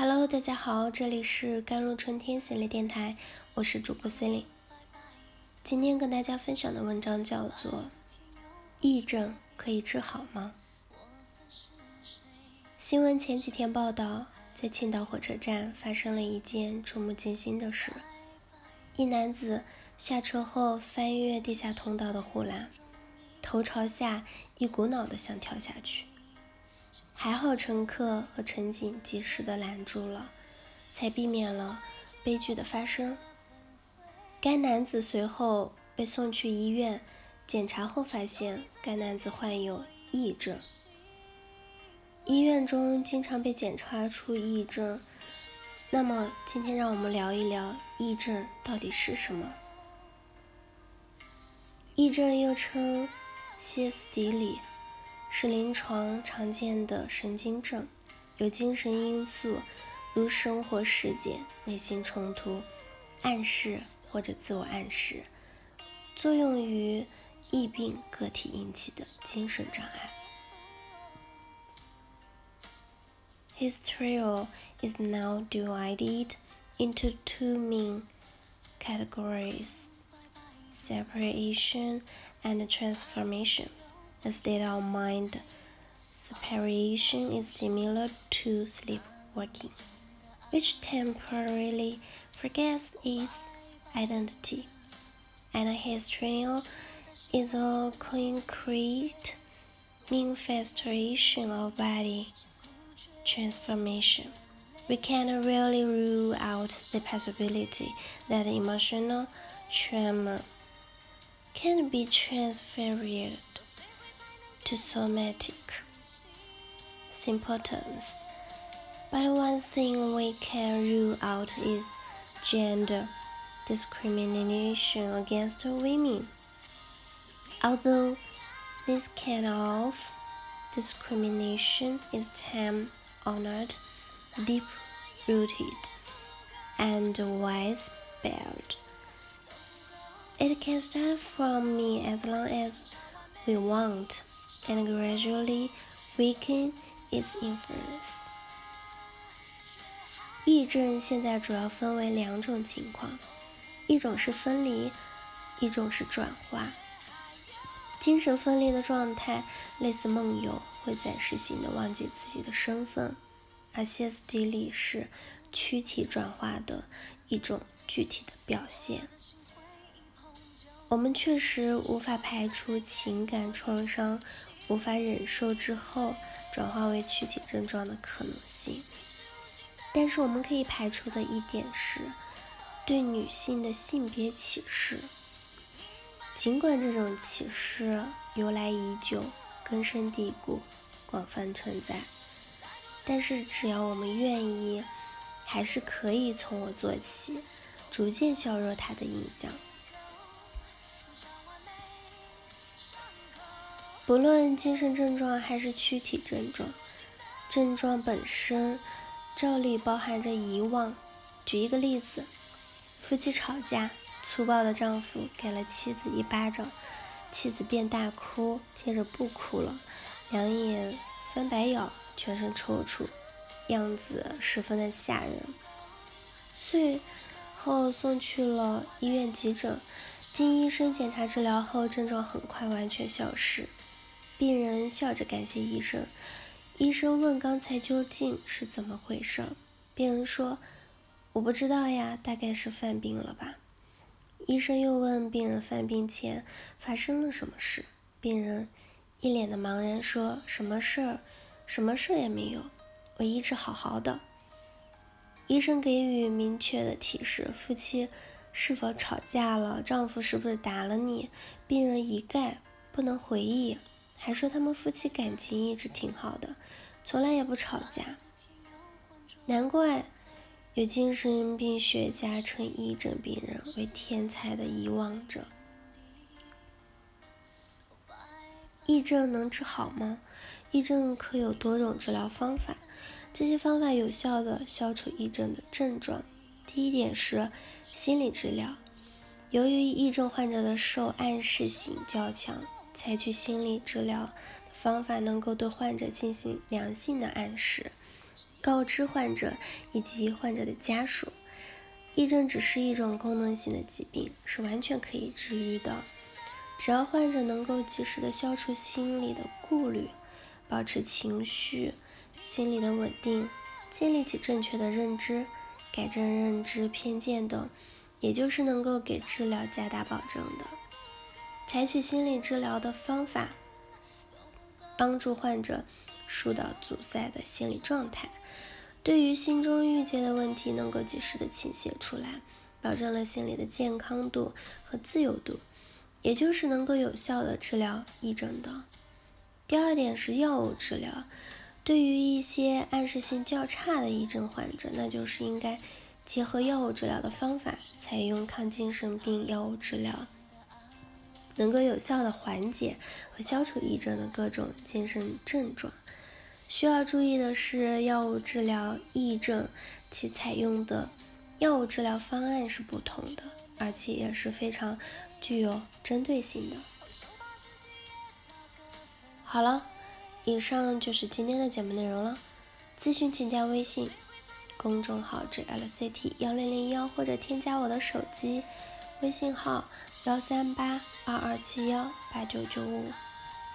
Hello，大家好，这里是甘露春天心理电台，我是主播心灵。今天跟大家分享的文章叫做《癔症可以治好吗》。新闻前几天报道，在青岛火车站发生了一件触目惊心的事：一男子下车后翻越地下通道的护栏，头朝下，一股脑的想跳下去。还好乘客和乘警及时的拦住了，才避免了悲剧的发生。该男子随后被送去医院检查后，发现该男子患有癔症。医院中经常被检查出癔症，那么今天让我们聊一聊癔症到底是什么？癔症又称歇斯底里。是临床常见的神经症，有精神因素，如生活事件、内心冲突、暗示或者自我暗示，作用于疫病个体引起的精神障碍。His trio is now divided into two main categories: separation and transformation. The state of mind separation is similar to sleepwalking, which temporarily forgets its identity, and histrionic is a concrete manifestation of body transformation. We can really rule out the possibility that emotional trauma can be transferred to somatic symptoms. But one thing we can rule out is gender discrimination against women. Although this kind of discrimination is time honored, deep rooted, and widespread, it can start from me as long as we want and gradually weaken its influence. 癔症现在主要分为两种情况，一种是分离，一种是转化。精神分裂的状态类似梦游，会暂时性的忘记自己的身份；而歇斯底里是躯体转化的一种具体的表现。我们确实无法排除情感创伤。无法忍受之后转化为躯体症状的可能性，但是我们可以排除的一点是，对女性的性别歧视。尽管这种歧视由来已久、根深蒂固、广泛存在，但是只要我们愿意，还是可以从我做起，逐渐削弱它的影响。不论精神症状还是躯体症状，症状本身照例包含着遗忘。举一个例子，夫妻吵架，粗暴的丈夫给了妻子一巴掌，妻子便大哭，接着不哭了，两眼翻白眼，全身抽搐，样子十分的吓人。随后送去了医院急诊，经医生检查治疗后，症状很快完全消失。病人笑着感谢医生。医生问：“刚才究竟是怎么回事？”病人说：“我不知道呀，大概是犯病了吧。”医生又问病人：“犯病前发生了什么事？”病人一脸的茫然说：“什么事儿？什么事儿也没有，我一直好好的。”医生给予明确的提示：夫妻是否吵架了？丈夫是不是打了你？病人一概不能回忆。还说他们夫妻感情一直挺好的，从来也不吵架。难怪有精神病学家称癔症病人为天才的遗忘者。癔症能治好吗？癔症可有多种治疗方法，这些方法有效的消除癔症的症状。第一点是心理治疗，由于抑郁症患者的受暗示性较强。采取心理治疗方法，能够对患者进行良性的暗示，告知患者以及患者的家属。抑郁症只是一种功能性的疾病，是完全可以治愈的。只要患者能够及时的消除心理的顾虑，保持情绪、心理的稳定，建立起正确的认知，改正认知偏见等，也就是能够给治疗加大保证的。采取心理治疗的方法，帮助患者疏导阻塞的心理状态。对于心中郁结的问题，能够及时的倾泻出来，保证了心理的健康度和自由度，也就是能够有效的治疗癔症的。第二点是药物治疗，对于一些暗示性较差的癔症患者，那就是应该结合药物治疗的方法，采用抗精神病药物治疗，能够有效的缓解和消除抑郁症的各种精神症状。需要注意的是，药物治疗抑郁症，其采用的药物治疗方案是不同的，而且也是非常具有针对性的。好了，以上就是今天的节目内容了。咨询请加微信公众号“至 LCT 幺零零幺”或者添加我的手机微信号幺三八二二七幺八九九五，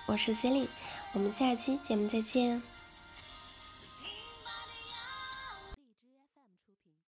我是 c e l i n e 我们下期节目再见。